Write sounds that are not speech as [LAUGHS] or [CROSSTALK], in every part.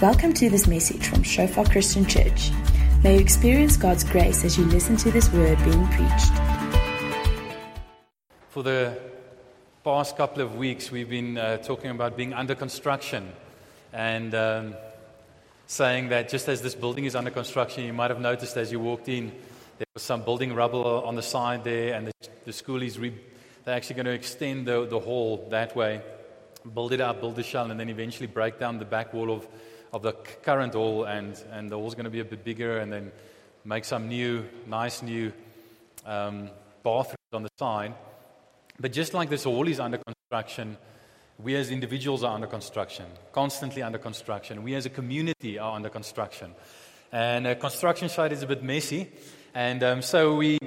Welcome to this message from Shofar Christian Church. May you experience God's grace as you listen to this word being preached. For the past couple of weeks, we've been uh, talking about being under construction and um, saying that just as this building is under construction, you might have noticed as you walked in, there was some building rubble on the side there, and the, the school is re- they're actually going to extend the, the hall that way, build it up, build the shell, and then eventually break down the back wall of, of the current hall, and, and the hall's going to be a bit bigger, and then make some new, nice new um, bathrooms on the side. But just like this hall is under construction, we as individuals are under construction, constantly under construction. We as a community are under construction. And a construction site is a bit messy. And um, so we,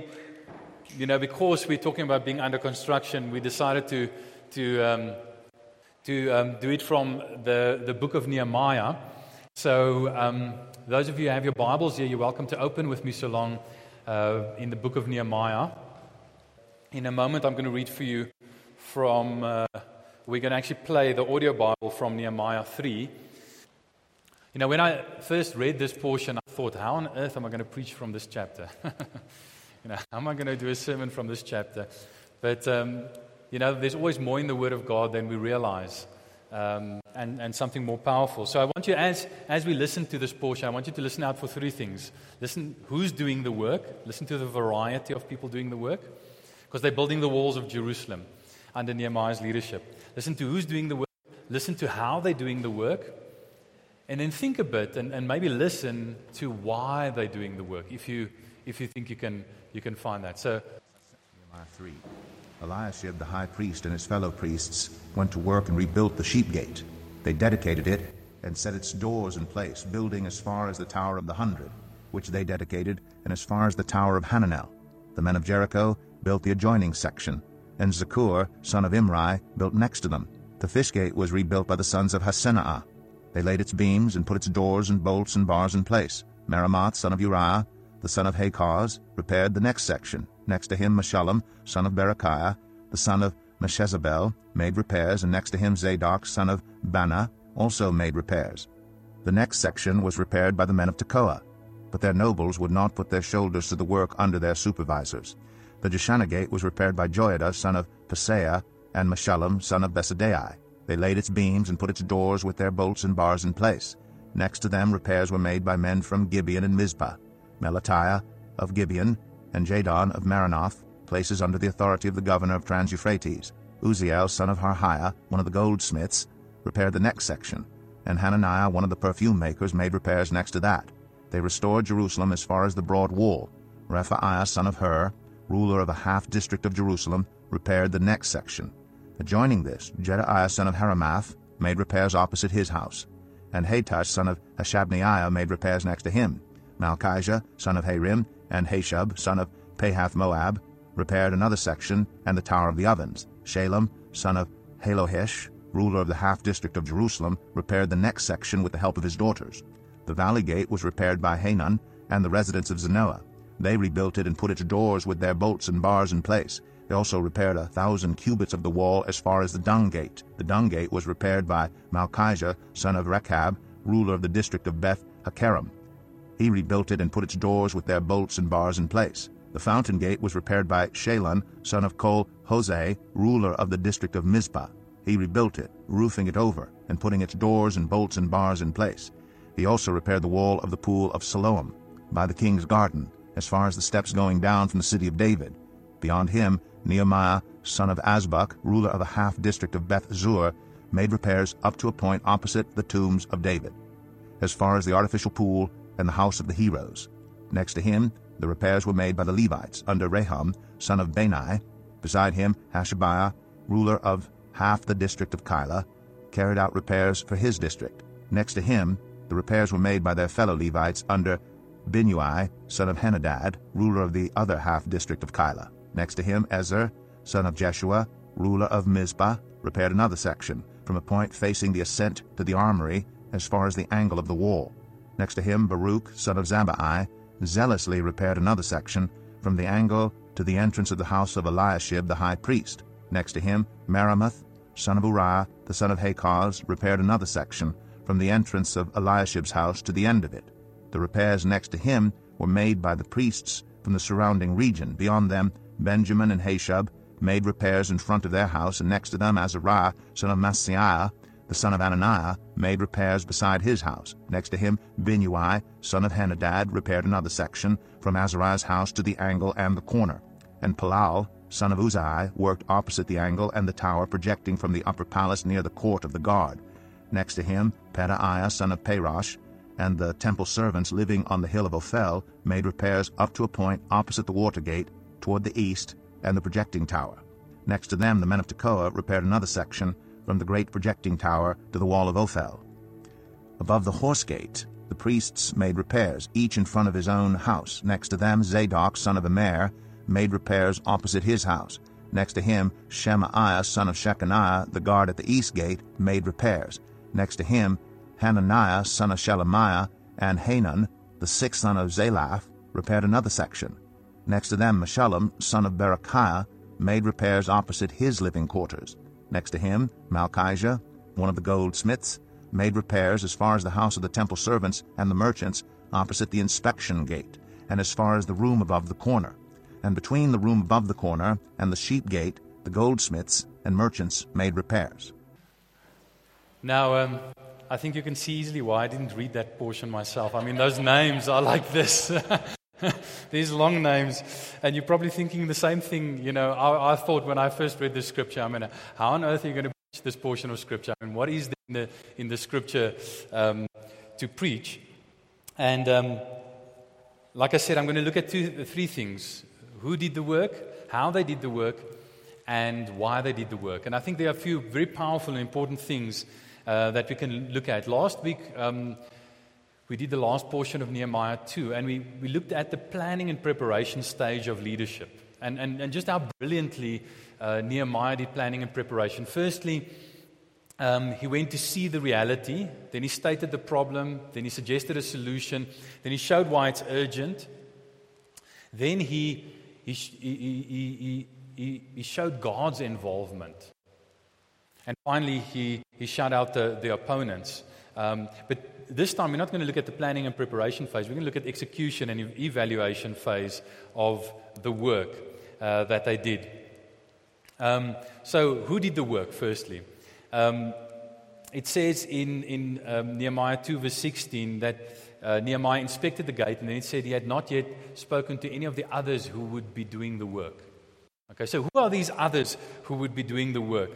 you know, because we're talking about being under construction, we decided to, to, um, to um, do it from the, the book of Nehemiah. So um, those of you who have your Bibles here, you're welcome to open with me so long uh, in the book of Nehemiah. In a moment, I'm going to read for you from, uh, we're going to actually play the audio Bible from Nehemiah 3. You know, when I first read this portion, I thought, how on earth am I going to preach from this chapter? [LAUGHS] you know, how am I going to do a sermon from this chapter? But, um, you know, there's always more in the Word of God than we realize, um, and, and something more powerful. So I want you, as, as we listen to this portion, I want you to listen out for three things. Listen, who's doing the work? Listen to the variety of people doing the work, because they're building the walls of Jerusalem under Nehemiah's leadership. Listen to who's doing the work. Listen to how they're doing the work. And then think a bit and, and maybe listen to why they're doing the work, if you, if you think you can, you can find that. So, Nehemiah 3. Eliashib the high priest and his fellow priests went to work and rebuilt the sheep gate. They dedicated it and set its doors in place, building as far as the Tower of the Hundred, which they dedicated, and as far as the Tower of Hananel. The men of Jericho built the adjoining section, and Zaccur, son of Imri, built next to them. The fish gate was rebuilt by the sons of Hassenaah. They laid its beams and put its doors and bolts and bars in place. Meremoth, son of Uriah, the son of Hakaz, repaired the next section. Next to him Meshullam, son of Berechiah, the son of Meshezabel, made repairs, and next to him Zadok, son of Bana, also made repairs. The next section was repaired by the men of Tekoa, but their nobles would not put their shoulders to the work under their supervisors. The Jeshanah gate was repaired by Joiada, son of Paseah, and Meshullam, son of Besadai. They laid its beams and put its doors with their bolts and bars in place. Next to them repairs were made by men from Gibeon and Mizpah, Melatiah of Gibeon, and Jadon of Maronoth, places under the authority of the governor of Trans-Euphrates. Uzziel, son of Harhiah, one of the goldsmiths, repaired the next section, and Hananiah, one of the perfume makers, made repairs next to that. They restored Jerusalem as far as the broad wall. Rephaiah, son of Hur, ruler of a half-district of Jerusalem, repaired the next section. Adjoining this, Jedaiah, son of Haramath, made repairs opposite his house, and Hattush, son of Hashabneiah, made repairs next to him. Malchijah, son of Harim, and Hashub, son of Pahath Moab, repaired another section and the Tower of the Ovens. Shallum, son of Halohesh, ruler of the half-district of Jerusalem, repaired the next section with the help of his daughters. The valley gate was repaired by Hanun and the residents of Zanoah. They rebuilt it and put its doors with their bolts and bars in place. They also repaired a thousand cubits of the wall as far as the dung gate. The dung gate was repaired by Malchijah, son of Rechab, ruler of the district of Beth Hakerem. He rebuilt it and put its doors with their bolts and bars in place. The fountain gate was repaired by Shallun, son of Kol Hoseh, ruler of the district of Mizpah. He rebuilt it, roofing it over, and putting its doors and bolts and bars in place. He also repaired the wall of the pool of Siloam, by the king's garden, as far as the steps going down from the city of David. Beyond him, Nehemiah, son of Azbuk, ruler of the half-district of Beth Zur, made repairs up to a point opposite the tombs of David, as far as the artificial pool and the house of the heroes. Next to him, the repairs were made by the Levites under Rahum, son of Bani. Beside him, Hashabiah, ruler of half the district of Keilah, carried out repairs for his district. Next to him, the repairs were made by their fellow Levites under Binnui, son of Henadad, ruler of the other half district of Keilah. Next to him, Ezer, son of Jeshua, ruler of Mizpah, repaired another section, from a point facing the ascent to the armory as far as the angle of the wall. Next to him, Baruch, son of Zabbai, zealously repaired another section, from the angle to the entrance of the house of Eliashib the high priest. Next to him, Meremoth, son of Uriah, the son of Hakaz, repaired another section, from the entrance of Eliashib's house to the end of it. The repairs next to him were made by the priests from the surrounding region. Beyond them, Benjamin and Hashub made repairs in front of their house, and next to them Azariah, son of Maaseiah, the son of Ananiah, made repairs beside his house. Next to him, Binnui, son of Henadad, repaired another section from Azariah's house to the angle and the corner. And Palal, son of Uzai, worked opposite the angle and the tower projecting from the upper palace near the court of the guard. Next to him, Pedaiah, son of Parosh, and the temple servants living on the hill of Ophel made repairs up to a point opposite the water gate toward the east and the projecting tower. Next to them, the men of Tekoa repaired another section from the great projecting tower to the wall of Ophel. Above the horse gate, the priests made repairs, each in front of his own house. Next to them, Zadok, son of Immer, made repairs opposite his house. Next to him, Shemaiah, son of Shechaniah, the guard at the east gate, made repairs. Next to him, Hananiah, son of Shelemiah, and Hanan, the sixth son of Zalaph, repaired another section. Next to them, Meshullam, son of Berechiah, made repairs opposite his living quarters. Next to him, Malchijah, one of the goldsmiths, made repairs as far as the house of the temple servants and the merchants opposite the inspection gate, and as far as the room above the corner. And between the room above the corner and the sheep gate, the goldsmiths and merchants made repairs. Now, um, I think you can see easily why I didn't read that portion myself. I mean, those names are like this. [LAUGHS] [LAUGHS] These long names, and you're probably thinking the same thing. You know, I, I thought when I first read this scripture, I mean, how on earth are you going to preach this portion of scripture? I mean, what is in the, in the scripture um, to preach? And um, like I said, I'm going to look at two, three things who did the work, how they did the work, and why they did the work. And I think there are a few very powerful and important things uh, that we can look at. Last week, um, we did the last portion of Nehemiah 2, and we, we looked at the planning and preparation stage of leadership and, and, and just how brilliantly uh, Nehemiah did planning and preparation. Firstly, um, he went to see the reality, then he stated the problem, then he suggested a solution, then he showed why it's urgent, then he, he, he, he, he showed God's involvement. And finally, he, he shut out the, the opponents. Um, but this time, we're not going to look at the planning and preparation phase. We're going to look at the execution and evaluation phase of the work uh, that they did. Um, so, who did the work, firstly? Um, it says in, in um, Nehemiah 2, verse 16, that uh, Nehemiah inspected the gate, and then it said he had not yet spoken to any of the others who would be doing the work. Okay, so who are these others who would be doing the work?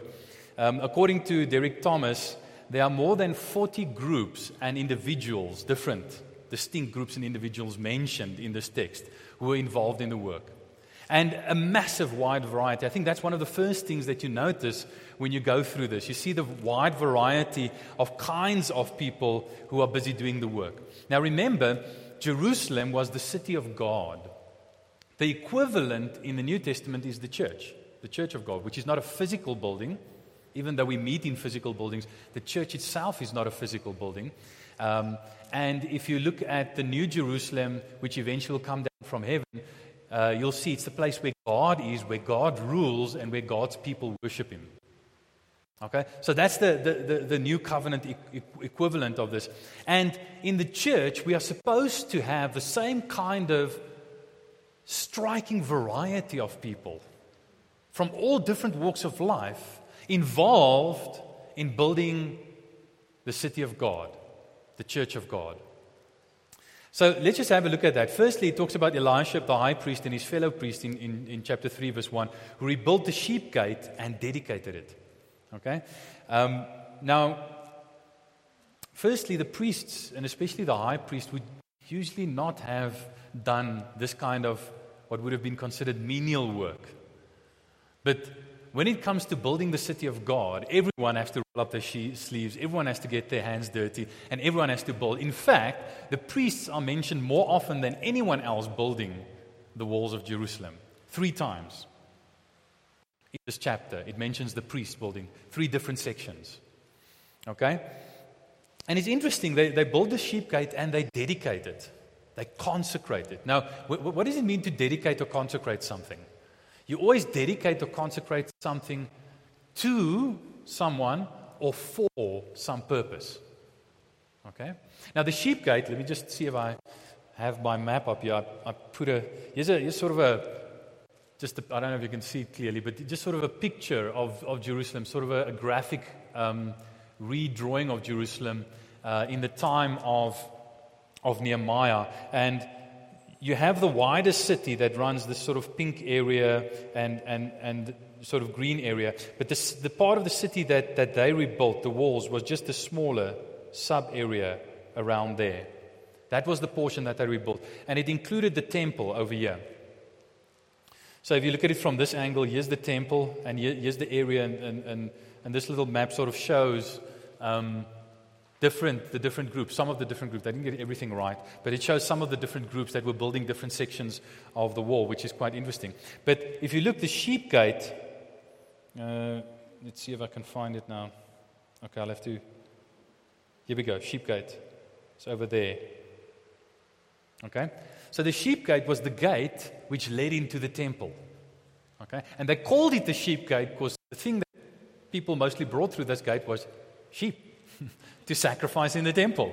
Um, according to Derek Thomas, there are more than 40 groups and individuals, different, distinct groups and individuals mentioned in this text who were involved in the work. And a massive wide variety. I think that's one of the first things that you notice when you go through this. You see the wide variety of kinds of people who are busy doing the work. Now remember, Jerusalem was the city of God. The equivalent in the New Testament is the church, the church of God, which is not a physical building, even though we meet in physical buildings, the church itself is not a physical building. Um, and if you look at the New Jerusalem, which eventually will come down from heaven, uh, you'll see it's the place where God is, where God rules, and where God's people worship Him. Okay? So that's the, the, the, the new covenant e- equivalent of this. And in the church, we are supposed to have the same kind of striking variety of people from all different walks of life involved in building the city of God, the church of God. So let's just have a look at that. Firstly, it talks about Elisha, the high priest, and his fellow priest in, in, in chapter 3, verse 1, who rebuilt the sheep gate and dedicated it. Okay? Um, now, firstly, the priests, and especially the high priest, would usually not have done this kind of what would have been considered menial work. But when it comes to building the city of God, everyone has to roll up their sleeves, everyone has to get their hands dirty, and everyone has to build. In fact, the priests are mentioned more often than anyone else building the walls of Jerusalem. Three times in this chapter, it mentions the priests building three different sections. Okay? And it's interesting, they, they build the sheep gate and they dedicate it. They consecrate it. Now, what does it mean to dedicate or consecrate something? You always dedicate or consecrate something to someone or for some purpose. Okay? Now, the sheep gate, let me just see if I have my map up here. I, I put a, here's, a, here's sort of a, just I don't know if you can see it clearly, but just sort of a picture of, of Jerusalem, sort of a, a graphic um, redrawing of Jerusalem uh, in the time of, of Nehemiah. And you have the wider city that runs this sort of pink area and, and, and sort of green area. But this, the part of the city that, that they rebuilt, the walls, was just a smaller sub area around there. That was the portion that they rebuilt. And it included the temple over here. So if you look at it from this angle, here's the temple, and here's the area, and, and, and, and this little map sort of shows um, different, the different groups, some of the different groups. They didn't get everything right, but it shows some of the different groups that were building different sections of the wall, which is quite interesting. But if you look, the sheep gate, uh, let's see if I can find it now. Okay, I'll have to. Here we go, sheep gate. It's over there. Okay? So the sheep gate was the gate which led into the temple. Okay? And they called it the sheep gate because the thing that people mostly brought through this gate was sheep [LAUGHS] to sacrifice in the temple.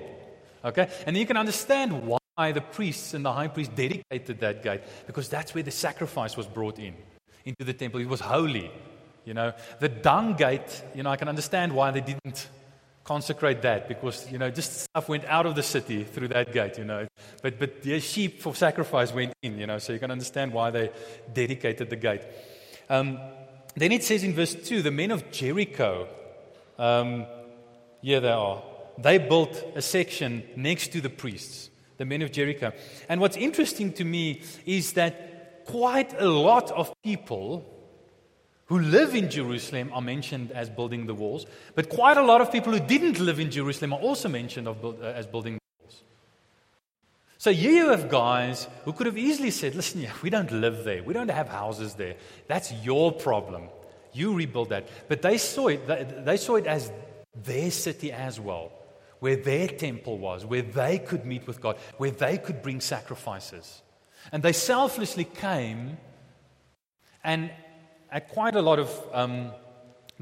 Okay? And you can understand why the priests and the high priest dedicated that gate because that's where the sacrifice was brought in into the temple. It was holy. You know, the dung gate, you know, I can understand why they didn't consecrate that because you know just stuff went out of the city through that gate you know but but the sheep for sacrifice went in you know so you can understand why they dedicated the gate um, then it says in verse 2 the men of jericho um, here they are they built a section next to the priests the men of jericho and what's interesting to me is that quite a lot of people who live in Jerusalem are mentioned as building the walls, but quite a lot of people who didn't live in Jerusalem are also mentioned build, uh, as building the walls. So here you have guys who could have easily said, Listen, we don't live there, we don't have houses there. That's your problem. You rebuild that. But they saw it, they saw it as their city as well, where their temple was, where they could meet with God, where they could bring sacrifices. And they selflessly came and at quite a lot of um,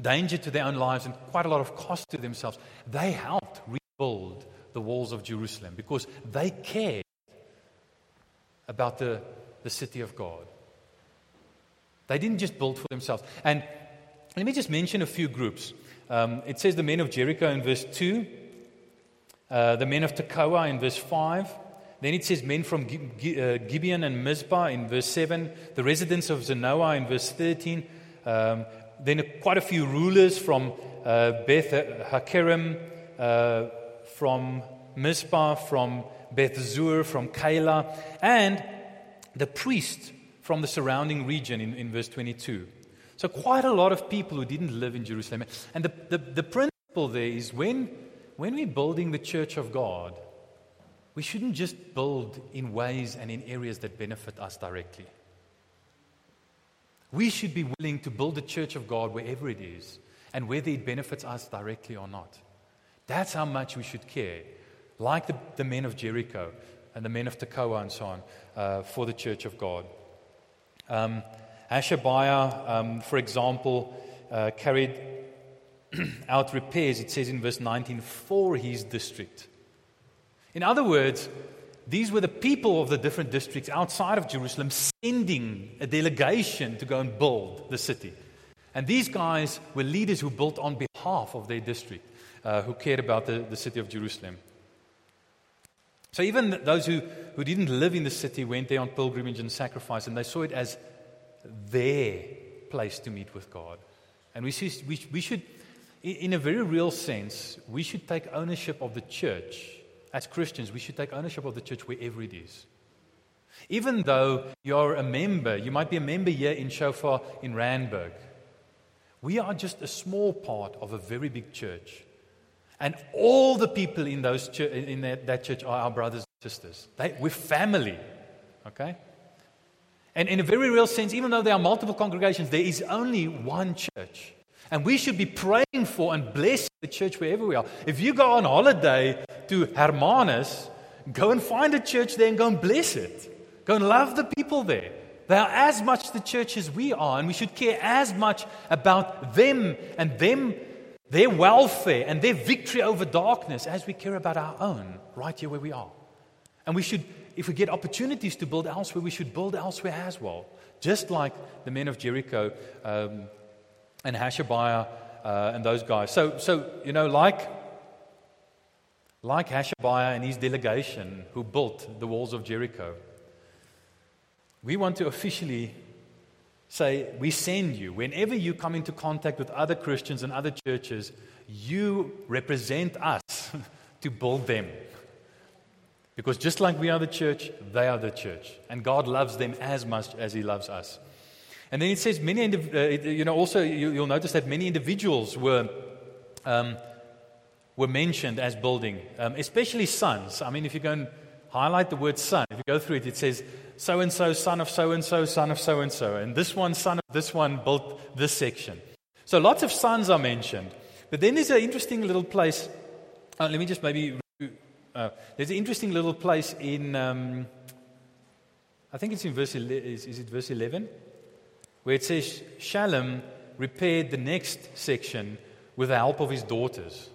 danger to their own lives and quite a lot of cost to themselves, they helped rebuild the walls of Jerusalem because they cared about the, the city of God. They didn't just build for themselves. And let me just mention a few groups. Um, it says the men of Jericho in verse 2, uh, the men of Tekoa in verse 5, then it says men from uh, Gibeon and Mizpah in verse 7, the residents of Zanoah in verse 13, um, then quite a few rulers from uh, Beth Hakerem, uh, from Mizpah, from Beth Zur, from Keilah, and the priest from the surrounding region in, in verse 22. So, quite a lot of people who didn't live in Jerusalem. And the, the, the principle there is when, when we're building the church of God, we shouldn't just build in ways and in areas that benefit us directly. We should be willing to build the church of God wherever it is and whether it benefits us directly or not. That's how much we should care, like the, the men of Jericho and the men of Tekoa and so on, uh, for the church of God. Um, Hashabiah, um, for example, uh, carried [CLEARS THROAT] out repairs, it says in verse 19, for his district. In other words, these were the people of the different districts outside of Jerusalem sending a delegation to go and build the city. And these guys were leaders who built on behalf of their district, uh, who cared about the, the city of Jerusalem. So even those who, who didn't live in the city went there on pilgrimage and sacrifice, and they saw it as their place to meet with God. And we, we, we should, in a very real sense, we should take ownership of the church as Christians, we should take ownership of the church wherever it is. Even though you're a member, you might be a member here in Shofar in Randburg. We are just a small part of a very big church. And all the people in, those in that, that church are our brothers and sisters. They, we're family. Okay? And in a very real sense, even though there are multiple congregations, there is only one church. And we should be praying for and blessing the church wherever we are. If you go on holiday to Hermanus, go and find a church there and go and bless it. Go and love the people there. They are as much the church as we are, and we should care as much about them and them, their welfare and their victory over darkness as we care about our own right here where we are. And we should, if we get opportunities to build elsewhere, we should build elsewhere as well. Just like the men of Jericho um, and Hashabiah uh, and those guys. So, so, you know, like, like Hashabiah and his delegation who built the walls of Jericho, we want to officially say, We send you. Whenever you come into contact with other Christians and other churches, you represent us [LAUGHS] to build them. Because just like we are the church, they are the church. And God loves them as much as He loves us. And then it says, many, uh, you know, also you'll notice that many individuals were, um, were mentioned as building, um, especially sons. I mean, if you go and highlight the word son, if you go through it, it says, so and so, son of so and so, son of so and so. And this one, son of this one, built this section. So lots of sons are mentioned. But then there's an interesting little place. Uh, let me just maybe. Uh, there's an interesting little place in. Um, I think it's in verse. Is, is it verse 11? where it says Shallum repaired the next section with the help of his daughters.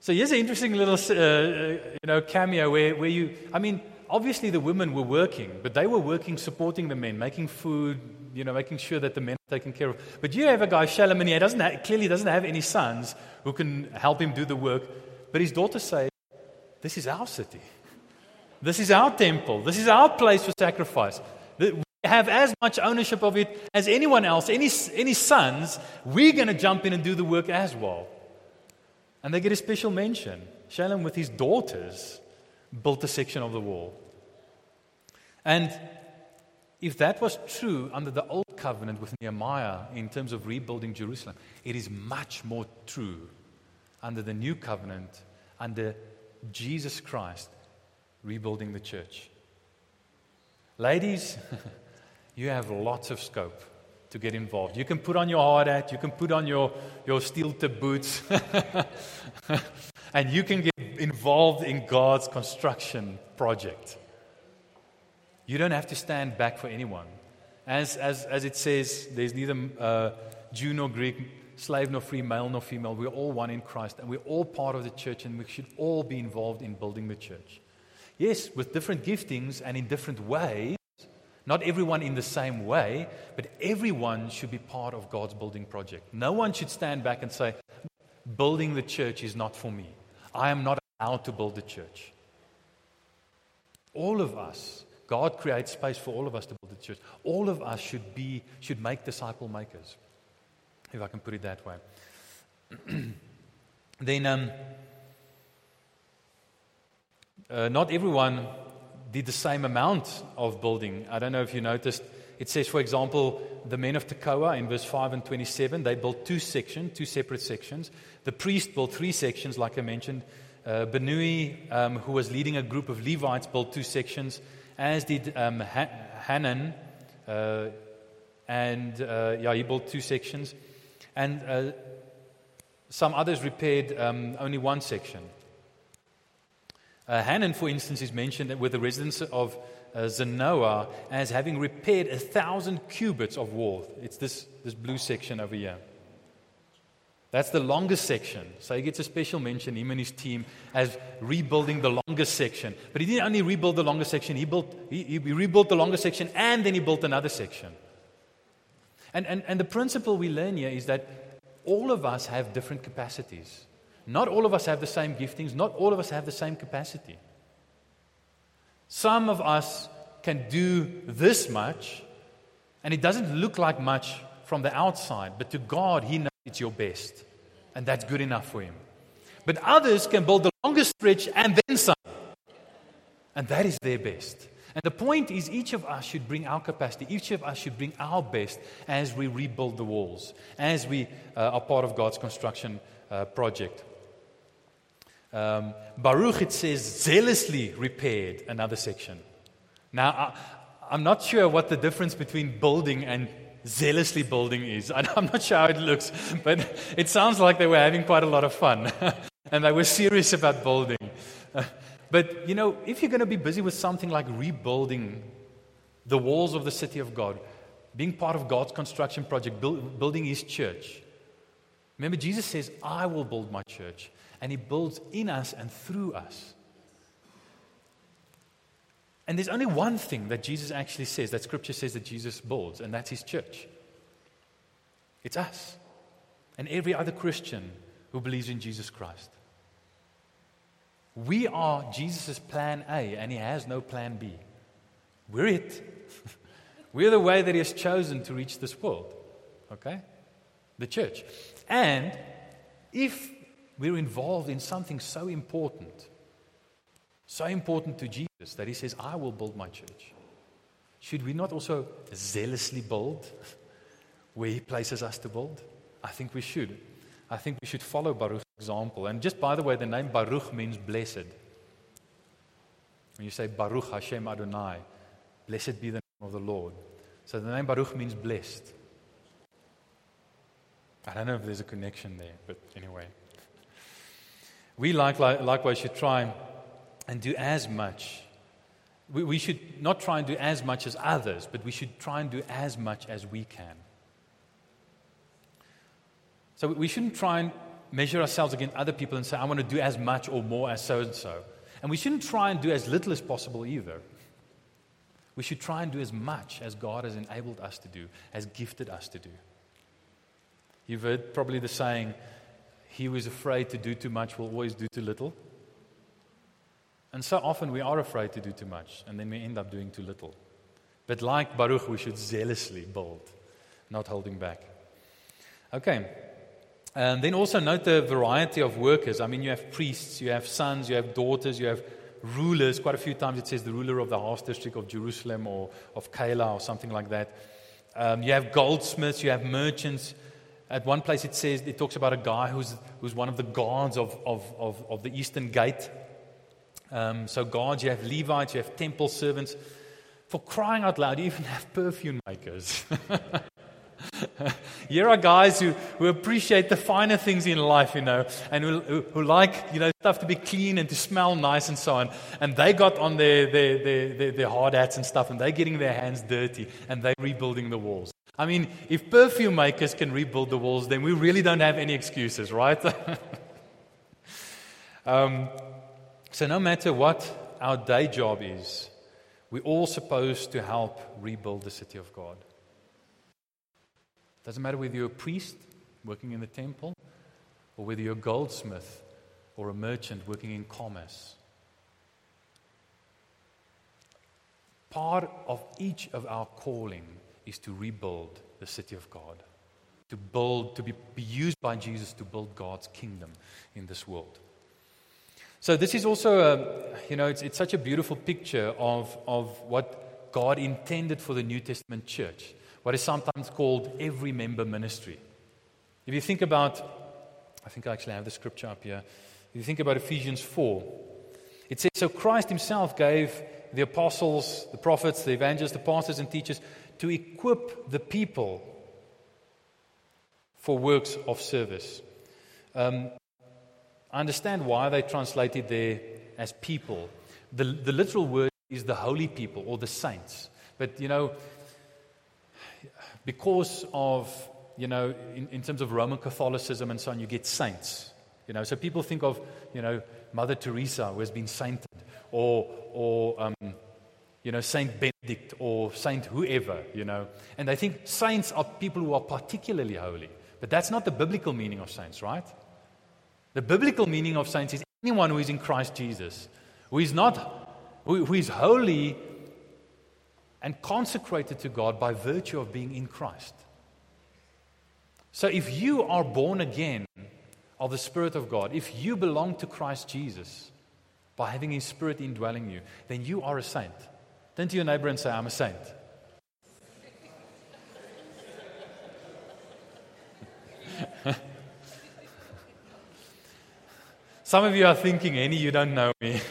So here's an interesting little uh, you know, cameo where, where you, I mean, obviously the women were working, but they were working supporting the men, making food, you know, making sure that the men are taken care of. But you have a guy, Shallum, and he doesn't clearly doesn't have any sons who can help him do the work. But his daughters say, This is our city. This is our temple. This is our place for sacrifice We have as much ownership of it as anyone else, any, any sons, we're going to jump in and do the work as well. And they get a special mention. Shallum, with his daughters, built a section of the wall. And if that was true under the old covenant with Nehemiah in terms of rebuilding Jerusalem, it is much more true under the new covenant, under Jesus Christ rebuilding the church. Ladies, [LAUGHS] you have lots of scope to get involved. You can put on your hard hat, you can put on your, your steel tip boots, [LAUGHS] and you can get involved in God's construction project. You don't have to stand back for anyone. As, as, as it says, there's neither uh, Jew nor Greek, slave nor free, male nor female. We're all one in Christ, and we're all part of the church, and we should all be involved in building the church. Yes, with different giftings and in different ways, not everyone in the same way, but everyone should be part of God's building project. No one should stand back and say, Building the church is not for me. I am not allowed to build the church. All of us, God creates space for all of us to build the church. All of us should be, should make disciple makers, if I can put it that way. [CLEARS THROAT] then, um, uh, not everyone did the same amount of building. I don't know if you noticed. It says, for example, the men of Tekoa in verse 5 and 27, they built two sections, two separate sections. The priest built three sections, like I mentioned. Uh, Binnui, um, who was leading a group of Levites, built two sections, as did um, ha- Hanan. Uh, and uh, yeah, he built two sections. And uh, some others repaired um, only one section. Uh, Hanan, for instance, is mentioned with the residents of uh, Zanoah as having repaired a thousand cubits of wall. It's this, this blue section over here. That's the longest section. So he gets a special mention, him and his team, as rebuilding the longest section. But he didn't only rebuild the longest section, he, built, he, he rebuilt the longest section and then he built another section. And, and, and the principle we learn here is that all of us have different capacities. Not all of us have the same giftings, not all of us have the same capacity. Some of us can do this much, and it doesn't look like much from the outside, but to God, He knows it's your best, and that's good enough for Him. But others can build the longest stretch and then some, and that is their best. And the point is, each of us should bring our capacity, each of us should bring our best as we rebuild the walls, as we uh, are part of God's construction uh, project. Um, Baruch, it says, zealously repaired another section. Now, I, am not sure what the difference between building and zealously building is. [LAUGHS] I'm not sure how it looks, but it sounds like they were having quite a lot of fun [LAUGHS] and they were serious about building. [LAUGHS] but, you know, if you're going to be busy with something like rebuilding the walls of the city of God, being part of God's construction project, build, building His church, Remember, Jesus says, I will build my church, and He builds in us and through us. And there's only one thing that Jesus actually says, that Scripture says that Jesus builds, and that's His church. It's us and every other Christian who believes in Jesus Christ. We are Jesus' plan A, and He has no plan B. We're it. [LAUGHS] We're the way that He has chosen to reach this world. Okay? The church. And if we're involved in something so important, so important to Jesus that He says, I will build my church, should we not also zealously build [LAUGHS] where He places us to build? I think we should. I think we should follow Baruch's example. And just by the way, the name Baruch means blessed. When you say Baruch Hashem Adonai, blessed be the name of the Lord. So the name Baruch means blessed. I don't know if there's a connection there, but anyway. We like, like, likewise should try and do as much. We, we should not try and do as much as others, but we should try and do as much as we can. So we shouldn't try and measure ourselves against other people and say, I want to do as much or more as so and so. And we shouldn't try and do as little as possible either. We should try and do as much as God has enabled us to do, has gifted us to do. You've heard probably the saying, He who is afraid to do too much will always do too little. And so often we are afraid to do too much, and then we end up doing too little. But like Baruch, we should zealously build, not holding back. Okay. And then also note the variety of workers. I mean, you have priests, you have sons, you have daughters, you have rulers. Quite a few times it says the ruler of the half district of Jerusalem or of Keilah or something like that. Um, you have goldsmiths, you have merchants. At one place it says, it talks about a guy who's, who's one of the guards of, of, of, of the eastern gate. Um, so, guards, you have Levites, you have temple servants. For crying out loud, you even have perfume makers. [LAUGHS] [LAUGHS] Here are guys who, who appreciate the finer things in life, you know, and who, who, like, you know, stuff to be clean and to smell nice and so on. And they got on their, their, their, their, their hard hats and stuff, and they're getting their hands dirty, and they're rebuilding the walls. I mean, if perfume makers can rebuild the walls, then we really don't have any excuses, right? [LAUGHS] um, so, no matter what our day job is, we're all supposed to help rebuild the city of God. Doesn't matter whether you're a priest working in the temple or whether you're a goldsmith or a merchant working in commerce. Part of each of our calling is to rebuild the city of God, to build, to be, be used by Jesus to build God's kingdom in this world. So this is also, a, you know, it's, it's such a beautiful picture of, of what God intended for the New Testament church what is sometimes called every member ministry. If you think about, I think I actually have the scripture up here. If you think about Ephesians 4, it says, So Christ himself gave the apostles, the prophets, the evangelists, the pastors, and teachers to equip the people for works of service. Um, I understand why they translated there as people. The, the literal word is the holy people or the saints. But you know, because of, you know, in, in terms of Roman Catholicism and so on, you get saints. You know, so people think of, you know, Mother Teresa who has been sainted, or, or um, you know, Saint Benedict or Saint whoever, you know. And they think saints are people who are particularly holy. But that's not the biblical meaning of saints, right? The biblical meaning of saints is anyone who is in Christ Jesus, who is not, who, who is holy and consecrated to God by virtue of being in Christ. So if you are born again of the Spirit of God, if you belong to Christ Jesus by having His Spirit indwelling you, then you are a saint. Turn to your neighbor and say, I'm a saint. [LAUGHS] Some of you are thinking, Annie, you don't know me. [LAUGHS]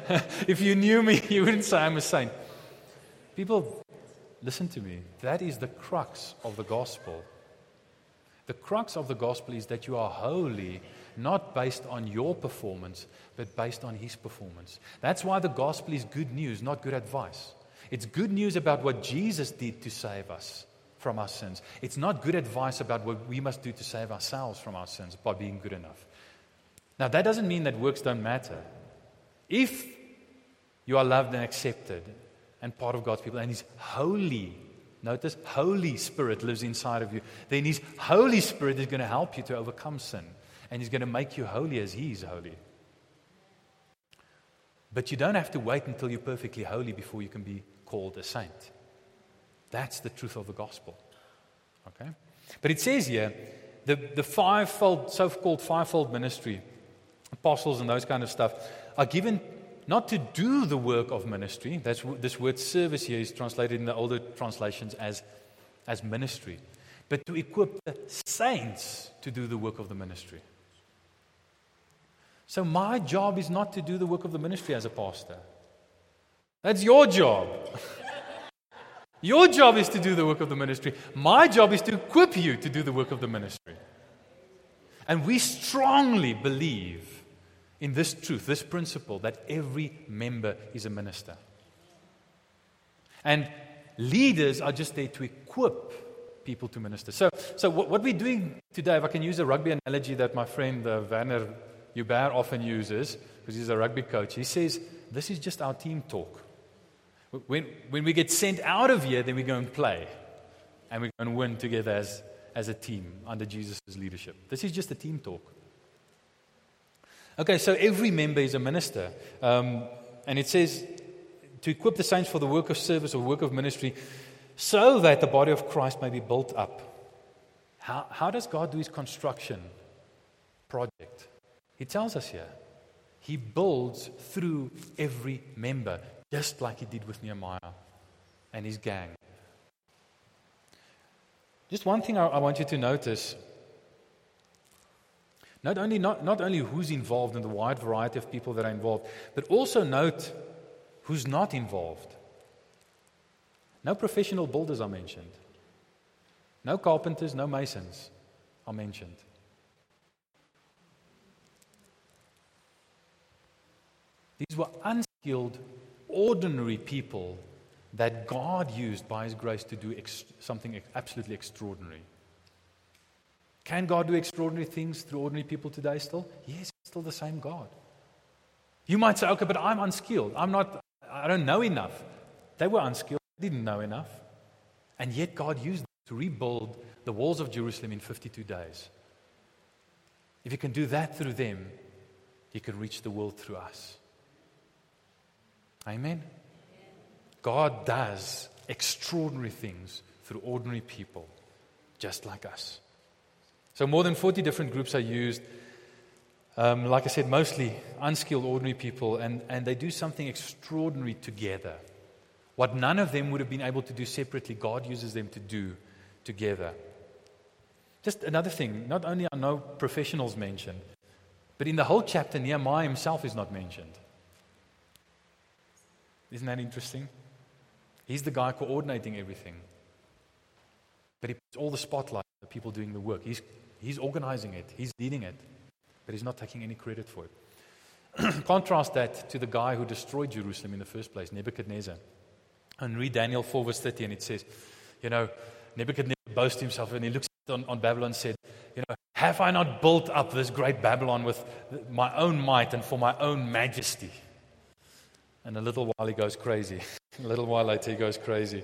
[LAUGHS] if you knew me, [LAUGHS] you wouldn't say I'm a saint. People, listen to me. That is the crux of the gospel. The crux of the gospel is that you are holy, not based on your performance, but based on his performance. That's why the gospel is good news, not good advice. It's good news about what Jesus did to save us from our sins. It's not good advice about what we must do to save ourselves from our sins by being good enough. Now, that doesn't mean that works don't matter. If you are loved and accepted and part of God's people, and His Holy, notice, Holy Spirit lives inside of you, then His Holy Spirit is going to help you to overcome sin. And He's going to make you holy as He is holy. But you don't have to wait until you're perfectly holy before you can be called a saint. That's the truth of the gospel. Okay? But it says here the, the fivefold, so called fivefold ministry, apostles and those kind of stuff, are given not to do the work of ministry. That's, this word service here is translated in the older translations as, as ministry, but to equip the saints to do the work of the ministry. So, my job is not to do the work of the ministry as a pastor. That's your job. [LAUGHS] your job is to do the work of the ministry. My job is to equip you to do the work of the ministry. And we strongly believe in this truth, this principle, that every member is a minister. And leaders are just there to equip people to minister. So, so what, what we're doing today, if I can use a rugby analogy that my friend uh, Werner Hubert often uses, because he's a rugby coach, he says, This is just our team talk. When, when we get sent out of here, then we go and play. And we go and win together as, as a team under Jesus' leadership. This is just a team talk. Okay, so every member is a minister. Um, and it says to equip the saints for the work of service or work of ministry so that the body of Christ may be built up. How, how does God do his construction project? He tells us here. He builds through every member, just like he did with Nehemiah and his gang. Just one thing I, I want you to notice. Not only, not, not only who's involved in the wide variety of people that are involved, but also note who's not involved. No professional builders are mentioned. No carpenters, no masons are mentioned. These were unskilled, ordinary people that God used by His grace to do ex- something absolutely extraordinary. Can God do extraordinary things through ordinary people today still? Yes, still the same God. You might say, okay, but I'm unskilled. I'm not, I don't know enough. They were unskilled, they didn't know enough. And yet God used them to rebuild the walls of Jerusalem in 52 days. If you can do that through them, you can reach the world through us. Amen? God does extraordinary things through ordinary people, just like us. So, more than 40 different groups are used. Um, like I said, mostly unskilled, ordinary people, and, and they do something extraordinary together. What none of them would have been able to do separately, God uses them to do together. Just another thing not only are no professionals mentioned, but in the whole chapter, Nehemiah himself is not mentioned. Isn't that interesting? He's the guy coordinating everything. But he puts all the spotlight on the people doing the work. He's, he's organizing it, he's leading it, but he's not taking any credit for it. [CLEARS THROAT] Contrast that to the guy who destroyed Jerusalem in the first place, Nebuchadnezzar. And read Daniel 4, verse 30, and it says, You know, Nebuchadnezzar boasts himself and he looks on, on Babylon and said, You know, have I not built up this great Babylon with my own might and for my own majesty? And a little while he goes crazy. [LAUGHS] a little while later he goes crazy.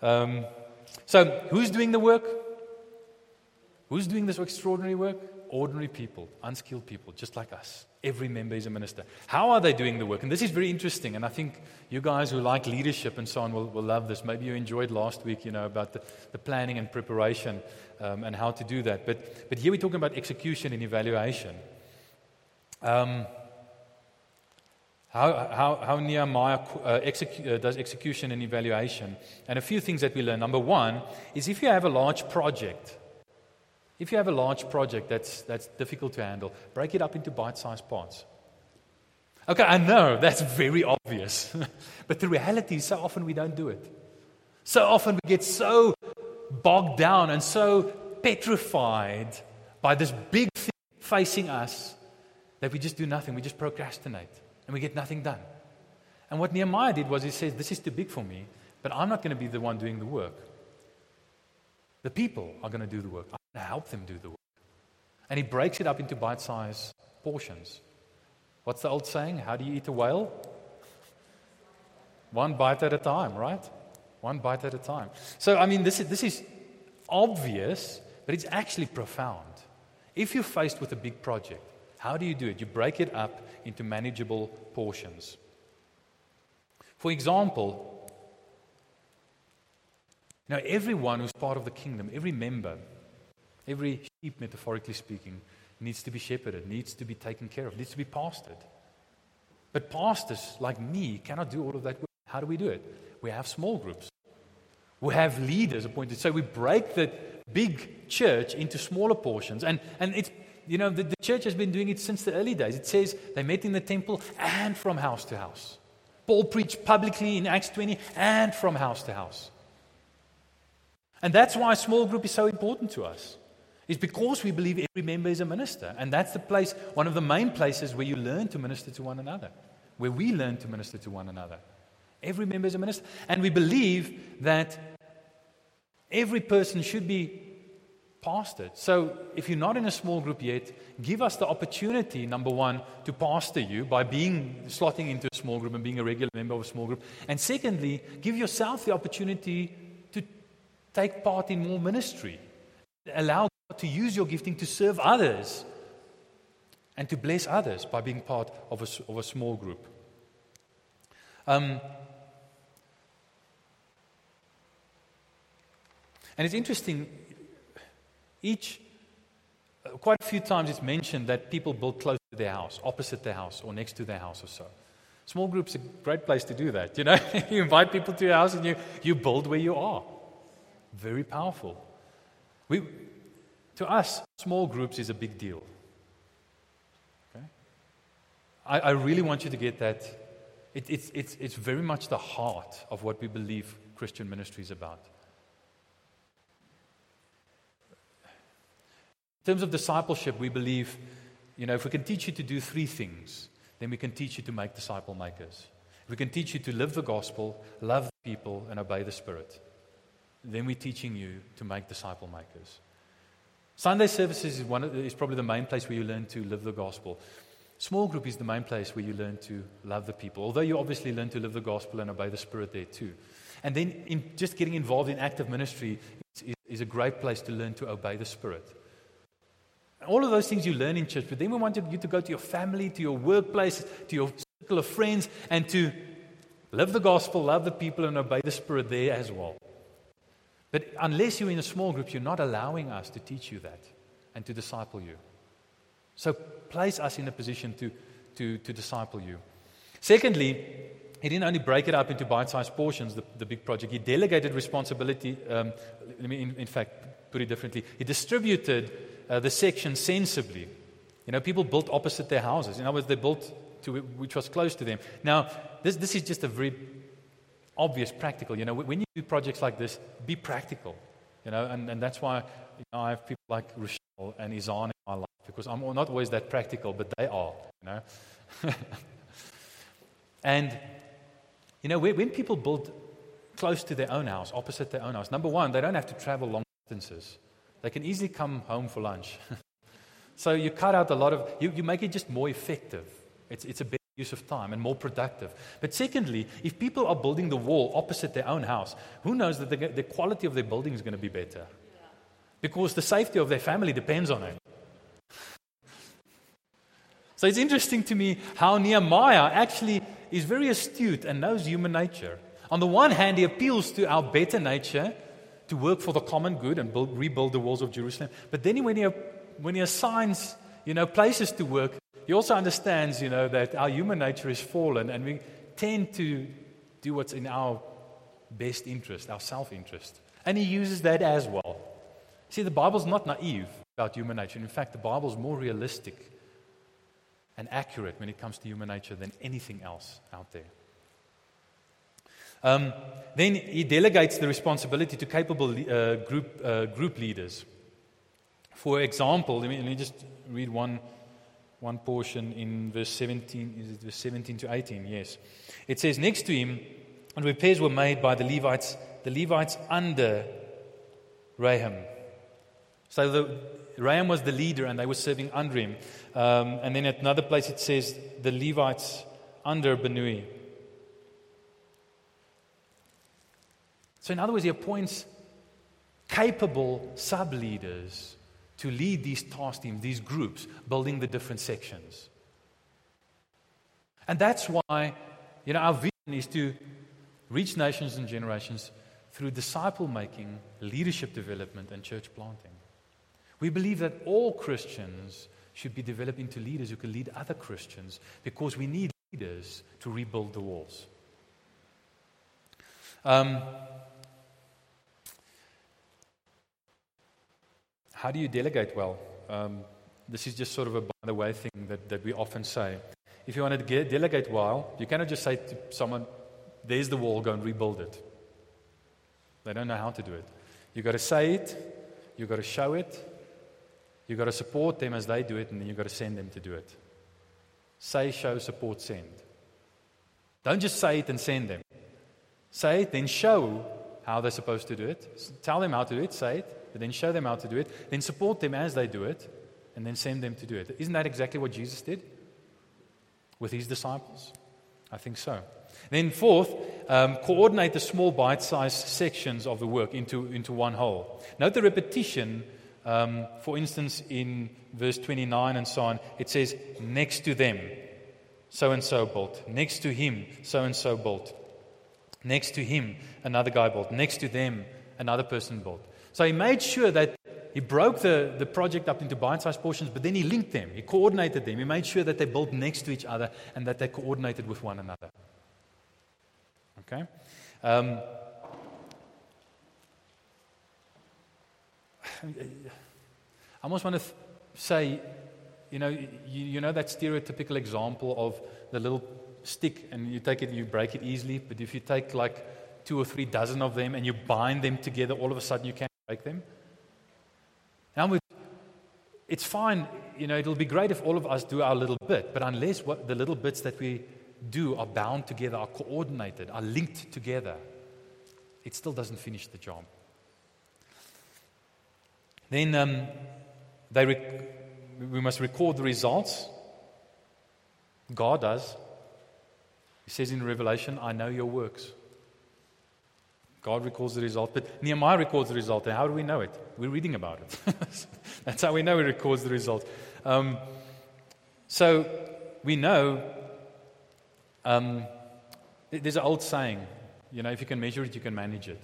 Um, so, who's doing the work? Who's doing this extraordinary work? Ordinary people, unskilled people, just like us. Every member is a minister. How are they doing the work? And this is very interesting. And I think you guys who like leadership and so on will, will love this. Maybe you enjoyed last week, you know, about the, the planning and preparation um, and how to do that. But, but here we're talking about execution and evaluation. Um, how, how, how Nehemiah uh, execu- uh, does execution and evaluation. And a few things that we learn. Number one is if you have a large project, if you have a large project that's, that's difficult to handle, break it up into bite sized parts. Okay, I know [LAUGHS] that's very obvious. [LAUGHS] but the reality is, so often we don't do it. So often we get so bogged down and so petrified by this big thing facing us that we just do nothing. We just procrastinate and we get nothing done. And what Nehemiah did was he says, This is too big for me, but I'm not going to be the one doing the work. The people are going to do the work. To help them do the work. And he breaks it up into bite sized portions. What's the old saying? How do you eat a whale? One bite at a time, right? One bite at a time. So, I mean, this is, this is obvious, but it's actually profound. If you're faced with a big project, how do you do it? You break it up into manageable portions. For example, now everyone who's part of the kingdom, every member, every sheep, metaphorically speaking, needs to be shepherded, needs to be taken care of, needs to be pastored. But pastors like me cannot do all of that. How do we do it? We have small groups. We have leaders appointed. So we break the big church into smaller portions. And, and it's, you know, the, the church has been doing it since the early days. It says they met in the temple and from house to house. Paul preached publicly in Acts 20 and from house to house. And that's why a small group is so important to us. It's because we believe every member is a minister. And that's the place, one of the main places where you learn to minister to one another, where we learn to minister to one another. Every member is a minister. And we believe that every person should be pastored. So if you're not in a small group yet, give us the opportunity, number one, to pastor you by being slotting into a small group and being a regular member of a small group. And secondly, give yourself the opportunity to take part in more ministry. Allow to use your gifting to serve others and to bless others by being part of a, of a small group. Um, And it's interesting, each, uh, quite a few times it's mentioned that people build close to their house, opposite their house, or next to their house or so. Small groups are a great place to do that. You know, [LAUGHS] you invite people to your house and you, you build where you are. Very powerful. We, to us, small groups is a big deal. Okay? I, I really want you to get that. It, it's, it's, it's very much the heart of what we believe Christian ministry is about. In terms of discipleship, we believe, you know, if we can teach you to do three things, then we can teach you to make disciple makers. If we can teach you to live the gospel, love people, and obey the Spirit, then we're teaching you to make disciple makers. Sunday services is, one, is probably the main place where you learn to live the gospel. Small group is the main place where you learn to love the people, although you obviously learn to live the gospel and obey the Spirit there too. And then in just getting involved in active ministry is, is a great place to learn to obey the Spirit. All of those things you learn in church, but then we want you to go to your family, to your workplace, to your circle of friends, and to live the gospel, love the people, and obey the Spirit there as well. But unless you're in a small group, you're not allowing us to teach you that and to disciple you. So place us in a position to, to, to disciple you. Secondly, he didn't only break it up into bite sized portions, the, the, big project, he delegated responsibility. Um, let me, in, in fact, put it differently. He distributed uh, the section sensibly. You know, people built opposite their houses. In other words, they built to which was close to them. Now, this, this is just a very obvious practical. You know, when you do projects like this, be practical. You know, and, and that's why you know, I have people like Rochelle and Izan in my life because I'm not always that practical, but they are. You know, [LAUGHS] and you know when, people build close to their own house, opposite their own house, number one, they don't have to travel long distances. They can easily come home for lunch. [LAUGHS] so you cut out a lot of, you, you make it just more effective. It's, it's a better use of time and more productive. But secondly, if people are building the wall opposite their own house, who knows that the, the quality of their building is going to be better? Because the safety of their family depends on it. So it's interesting to me how Nehemiah actually is very astute and knows human nature. On the one hand, he appeals to our better nature to work for the common good and build, rebuild the walls of Jerusalem. But then when he, when he assigns you know, places to work, he also understands you know, that our human nature is fallen and we tend to do what's in our best interest, our self interest. And he uses that as well. See, the Bible's not naive about human nature. In fact, the Bible's more realistic and accurate when it comes to human nature than anything else out there. Um, then he delegates the responsibility to capable uh, group, uh, group leaders. For example, let me, let me, just read one, one portion in verse 17. Is it verse 17 to 18? Yes. It says, Next to him, and repairs were made by the Levites, the Levites under Raham. So the, Raham was the leader and they were serving under him. Um, and then at another place it says the Levites under Binnui. So, in other words, he appoints capable sub leaders to lead these task teams, these groups, building the different sections. And that's why, you know, our vision is to reach nations and generations through disciple making, leadership development, and church planting. We believe that all Christians should be developed into leaders who can lead other Christians because we need leaders to rebuild the walls. Um, how do you delegate well? Um, this is just sort of a by the way thing that, that we often say. If you want to get, delegate well, you cannot just say to someone, there's the wall, go and rebuild it. They don't know how to do it. You've got to say it, you've got to show it, you've got to support them as they do it, and then you've got to send them to do it. Say, show, support, send. Don't just say it and send them. Say it, then show how they're supposed to do it. Tell them how to do it, say it, but then show them how to do it. Then support them as they do it, and then send them to do it. Isn't that exactly what Jesus did with his disciples? I think so. Then, fourth, um, coordinate the small bite sized sections of the work into, into one whole. Note the repetition. Um, for instance, in verse 29 and so on, it says, next to them, so and so built. Next to him, so and so built. Next to him, another guy built. Next to them, another person built. So he made sure that he broke the, the project up into bite sized portions, but then he linked them. He coordinated them. He made sure that they built next to each other and that they coordinated with one another. Okay? Um, [SIGHS] I almost want to th- say, you know, you, you know that stereotypical example of the little stick and you take it you break it easily, but if you take like two or three dozen of them and you bind them together, all of a sudden you can break them. Now, it's fine, you know, it'll be great if all of us do our little bit, but unless what, the little bits that we do are bound together, are coordinated, are linked together, it still doesn't finish the job. Then um, they rec- we must record the results. God does. He says in Revelation, I know your works. God records the result, but Nehemiah records the result. And how do we know it? We're reading about it. [LAUGHS] That's how we know he records the result. Um, so we know um, there's an old saying, you know, if you can measure it, you can manage it.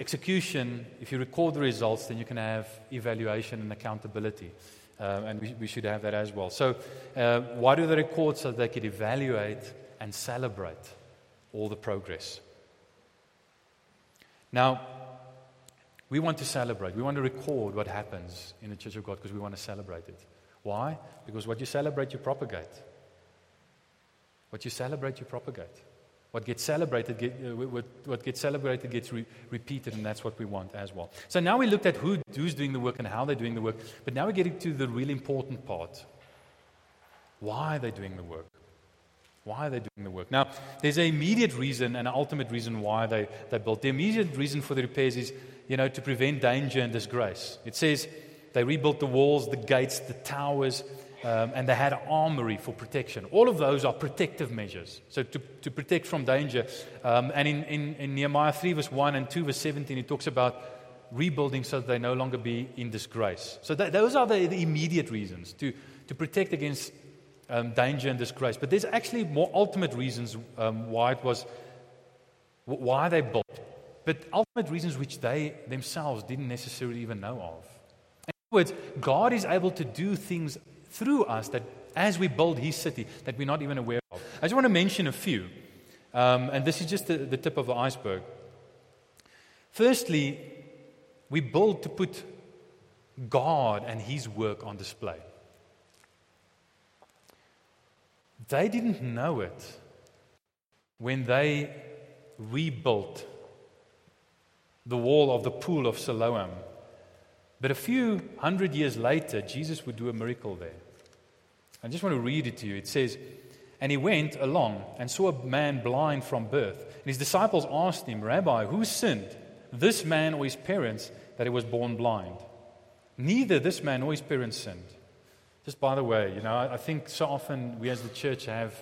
Execution, if you record the results, then you can have evaluation and accountability. Um, and we, we, should have that as well. So, uh, why do they record? So they could evaluate and celebrate all the progress. Now, we want to celebrate. We want to record what happens in the Church of God because we want to celebrate it. Why? Because what you celebrate, you propagate. What you celebrate, you propagate. What gets celebrated, get, uh, what, gets celebrated gets re- repeated, and that's what we want as well. So now we looked at who, who's doing the work and how they're doing the work, but now we're getting to the really important part. Why are they doing the work? Why are they doing the work? Now, there's an immediate reason and an ultimate reason why they, they built. The immediate reason for the repairs is, you know, to prevent danger and disgrace. It says they rebuilt the walls, the gates, the towers, um, and they had an armory for protection. All of those are protective measures. So to, to protect from danger. Um, and in, in, in, Nehemiah 3, verse 1 and 2, verse 17, it talks about rebuilding so that they no longer be in disgrace. So that, those are the, the, immediate reasons to, to protect against um, danger and disgrace. But there's actually more ultimate reasons um, why it was, why they built. But ultimate reasons which they themselves didn't necessarily even know of. In other words, God is able to do things through us that as we build His city that we're not even aware of. I just want to mention a few, um, and this is just the, the tip of the iceberg. Firstly, we build to put God and His work on display. They didn't know it when they rebuilt the wall of the pool of Siloam. But a few hundred years later, Jesus would do a miracle there. I just want to read it to you. It says, And he went along and saw a man blind from birth. And his disciples asked him, Rabbi, who sinned, this man or his parents that he was born blind. Neither this man nor his parents sinned. Just by the way, you know, I think so often we as the church have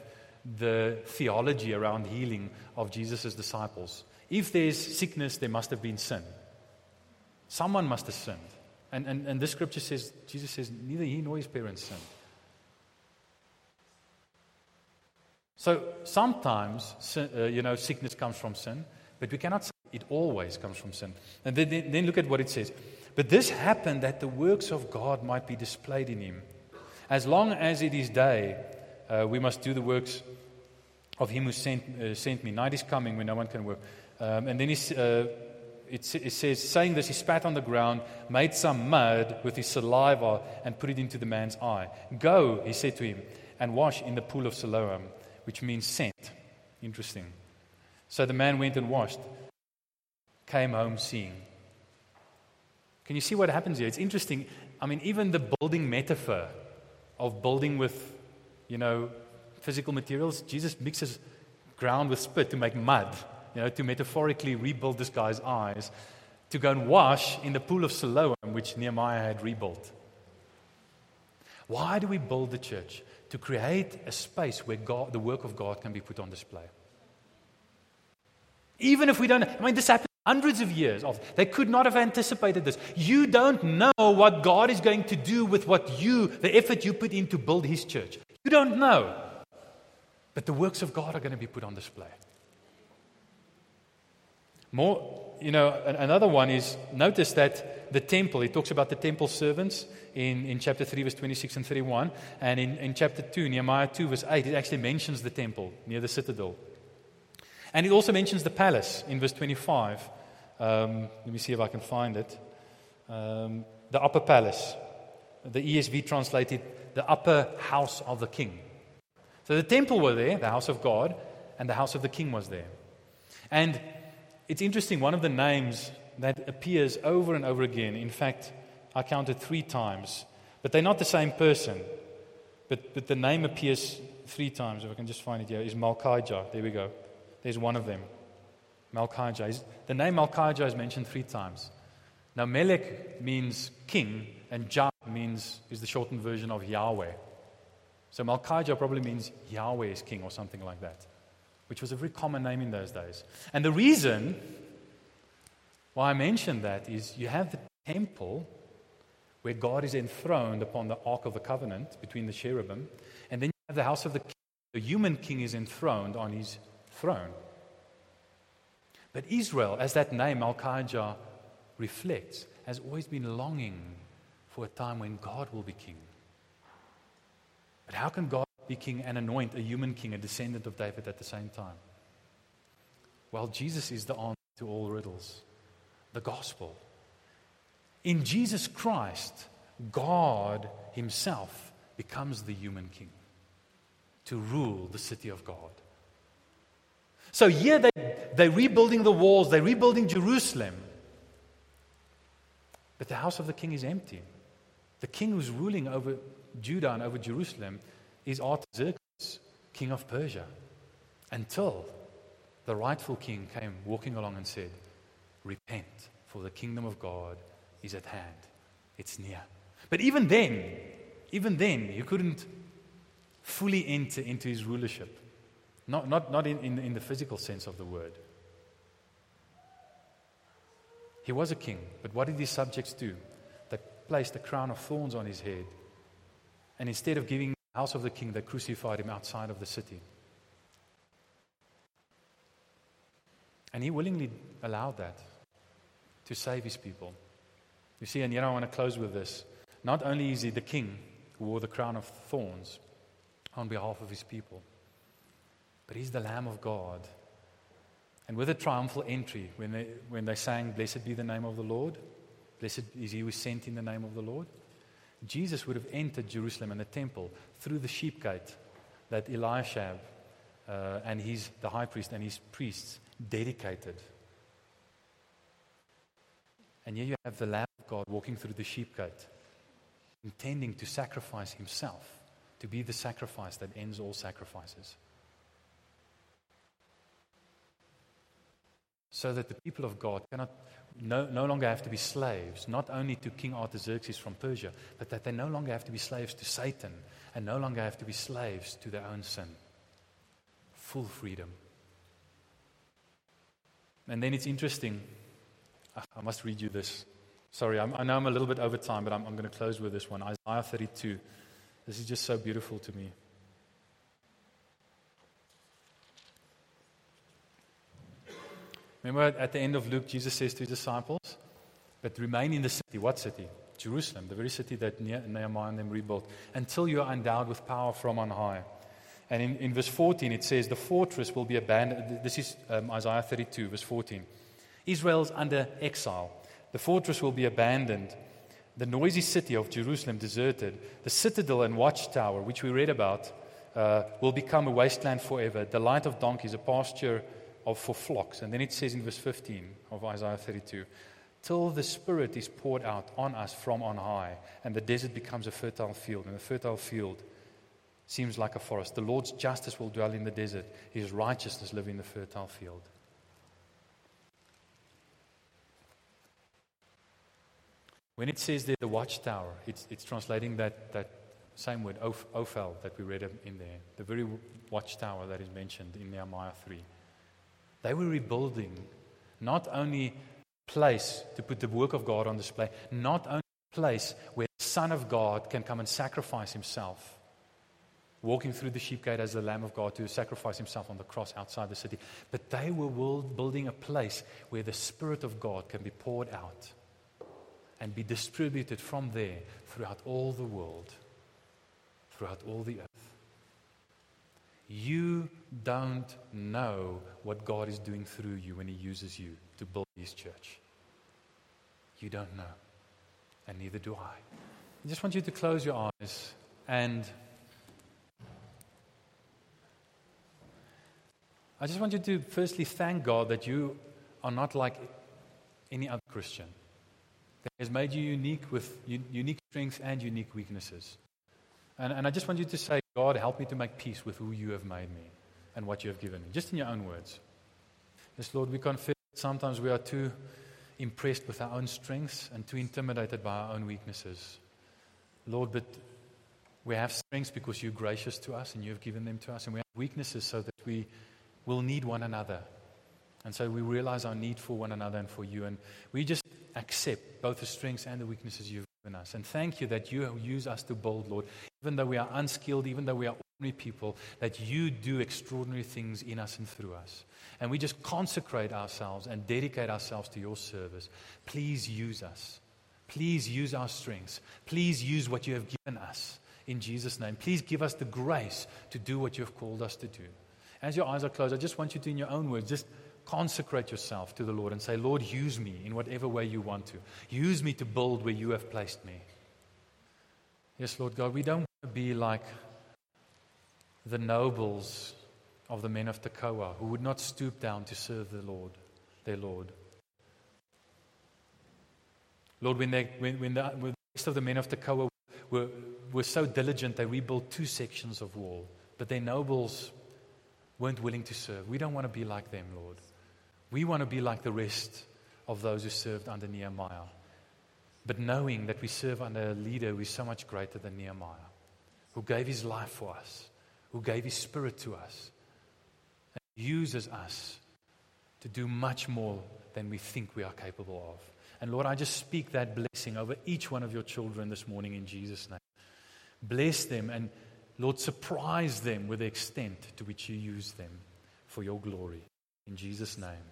the theology around healing of Jesus' disciples. If there's sickness, there must have been sin. Someone must have sinned. And, and, and this scripture says, Jesus says, neither he nor his parents sinned. So sometimes, uh, you know, sickness comes from sin, but we cannot say it always comes from sin. And then, then look at what it says. But this happened that the works of God might be displayed in him. As long as it is day, uh, we must do the works of him who sent, uh, sent me. Night is coming when no one can work. Um, and then he, uh, it, it, says, saying this, he spat on the ground, made some mud with his saliva, and put it into the man's eye. Go, he said to him, and wash in the pool of Siloam, which means sent. Interesting. So the man went and washed, came home seeing. Can you see what happens here? It's interesting. I mean, even the building metaphor of building with, you know, physical materials. Jesus mixes ground with spit to make mud, you know, to metaphorically rebuild this guy's eyes, to go and wash in the pool of Siloam, which Nehemiah had rebuilt. Why do we build the church? To create a space where God, the work of God can be put on display. Even if we don't, I mean, this happened hundreds of years of they could not have anticipated this. You don't know what god is going to do with what you the effort you put in to build his church. You don't know. But the works of god are going to be put on display. More you know another one is notice that the temple he talks about the temple servants in, in chapter 3 verse 26 and 31 and in, in chapter 2 nehemiah 2 verse 8 it actually mentions the temple near the citadel and it also mentions the palace in verse 25. Um, let me see if I can find it. Um, the upper palace. The ESV translated the upper house of the king. So the temple were there, the house of God, and the house of the king was there. And it's interesting, one of the names that appears over and over again, in fact, I counted three times, but they're not the same person. But, but the name appears three times, if I can just find it here, is Malchijah. There we go. There's one of them, Malchijah. The name Malchijah is mentioned three times. Now, Melech means king, and Jah means is the shortened version of Yahweh. So Malchijah probably means Yahweh is king or something like that, which was a very common name in those days. And the reason why I mention that is you have the temple where God is enthroned upon the Ark of the Covenant between the cherubim, and then you have the house of the king. The human king is enthroned on his throne. But Israel, as that name, Malchijah, reflects, has always been longing for a time when God will be king. But how can God be king and anoint a human king, a descendant of David, at the same time? Well, Jesus is the answer to all riddles the gospel. In Jesus Christ, God Himself becomes the human king to rule the city of God. So here they, they're rebuilding the walls, they're rebuilding Jerusalem. But the house of the king is empty. The king who's ruling over Judah and over Jerusalem is Artaxerxes, king of Persia, until the rightful king came walking along and said, Repent, for the kingdom of God is at hand. It's near. But even then, even then, you couldn't fully enter into his rulership. Not, not, not in, in, in the physical sense of the word. He was a king, but what did his subjects do? They placed a crown of thorns on his head. And instead of giving the house of the king, they crucified him outside of the city. And he willingly allowed that to save his people. You see, and yet I want to close with this. Not only is he the king who wore the crown of thorns on behalf of his people, but he's the Lamb of God. And with a triumphal entry, when they, when they sang, Blessed be the name of the Lord, blessed is he who is sent in the name of the Lord, Jesus would have entered Jerusalem and the temple through the sheep gate that Eliashib uh, and his, the high priest and his priests dedicated. And here you have the Lamb of God walking through the sheep gate, intending to sacrifice himself, to be the sacrifice that ends all sacrifices. So that the people of God cannot, no, no longer have to be slaves, not only to King Artaxerxes from Persia, but that they no longer have to be slaves to Satan and no longer have to be slaves to their own sin. Full freedom. And then it's interesting. I must read you this. Sorry, I'm, i know I'm a little bit over time, but I'm, I'm going to close with this one Isaiah 32. This is just so beautiful to me. Remember at the end of Luke, Jesus says to his disciples, But remain in the city. What city? Jerusalem, the very city that Nehemiah and them rebuilt, until you are endowed with power from on high. And in, in verse 14, it says, The fortress will be abandoned. This is um, Isaiah 32, verse 14. Israel's under exile. The fortress will be abandoned. The noisy city of Jerusalem deserted. The citadel and watchtower, which we read about, uh, will become a wasteland forever. The light of donkeys, a pasture of, for flocks. And then it says in verse 15 of Isaiah 32 till the Spirit is poured out on us from on high, and the desert becomes a fertile field, and the fertile field seems like a forest. The Lord's justice will dwell in the desert, His righteousness live in the fertile field. When it says there, the watchtower, it's, it's translating that, that same word, Ophel, that we read in there, the very watchtower that is mentioned in Nehemiah 3. They were rebuilding not only a place to put the work of God on display, not only a place where the Son of God can come and sacrifice himself, walking through the sheep gate as the Lamb of God to sacrifice himself on the cross outside the city, but they were building a place where the Spirit of God can be poured out and be distributed from there throughout all the world, throughout all the earth. You don't know what God is doing through you when He uses you to build His church. You don't know. And neither do I. I just want you to close your eyes and I just want you to firstly thank God that you are not like any other Christian. That has made you unique with unique strengths and unique weaknesses. And, and I just want you to say, God, help me to make peace with who you have made me and what you have given me. Just in your own words. Yes, Lord, we confess that sometimes we are too impressed with our own strengths and too intimidated by our own weaknesses. Lord, but we have strengths because you're gracious to us and you've given them to us, and we have weaknesses so that we will need one another. And so we realize our need for one another and for you, and we just accept both the strengths and the weaknesses you've given us. And thank you that you use us to build, Lord, even though we are unskilled, even though we are ordinary people, that you do extraordinary things in us and through us. And we just consecrate ourselves and dedicate ourselves to your service. Please use us. Please use our strengths. Please use what you have given us in Jesus' name. Please give us the grace to do what you have called us to do. As your eyes are closed, I just want you to, in your own words, just consecrate yourself to the Lord and say, Lord, use me in whatever way you want to. Use me to build where you have placed me. Yes, Lord God, we don't want to be like the nobles of the men of Tekoa who would not stoop down to serve the Lord, their Lord. Lord, when, they, when, when, the, when the rest of the men of Tekoa were, were so diligent, they rebuilt two sections of wall, but their nobles weren't willing to serve. We don't want to be like them, Lord. We want to be like the rest of those who served under Nehemiah. But knowing that we serve under a leader who is so much greater than Nehemiah, who gave his life for us, who gave his spirit to us, and uses us to do much more than we think we are capable of. And Lord, I just speak that blessing over each one of your children this morning in Jesus' name. Bless them and, Lord, surprise them with the extent to which you use them for your glory. In Jesus' name.